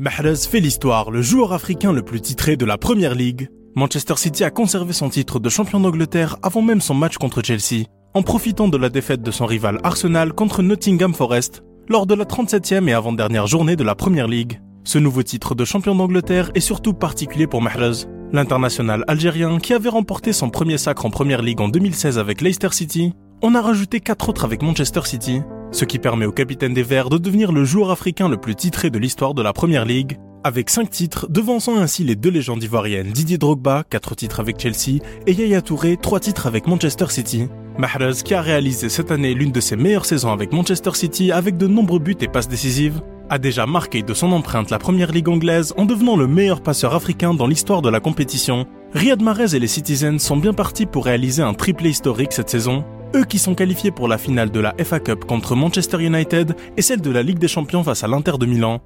Mahrez fait l'histoire, le joueur africain le plus titré de la Première Ligue. Manchester City a conservé son titre de champion d'Angleterre avant même son match contre Chelsea, en profitant de la défaite de son rival Arsenal contre Nottingham Forest lors de la 37e et avant-dernière journée de la Première Ligue. Ce nouveau titre de champion d'Angleterre est surtout particulier pour Mahrez, l'international algérien qui avait remporté son premier sacre en Première Ligue en 2016 avec Leicester City. On a rajouté quatre autres avec Manchester City, ce qui permet au capitaine des Verts de devenir le joueur africain le plus titré de l'histoire de la Première Ligue, avec 5 titres, devançant ainsi les deux légendes ivoiriennes Didier Drogba, 4 titres avec Chelsea, et Yaya Touré, 3 titres avec Manchester City. Mahrez qui a réalisé cette année l'une de ses meilleures saisons avec Manchester City avec de nombreux buts et passes décisives, a déjà marqué de son empreinte la première ligue anglaise en devenant le meilleur passeur africain dans l'histoire de la compétition. Riyad Mahrez et les Citizens sont bien partis pour réaliser un triplé historique cette saison, eux qui sont qualifiés pour la finale de la FA Cup contre Manchester United et celle de la Ligue des Champions face à l'Inter de Milan.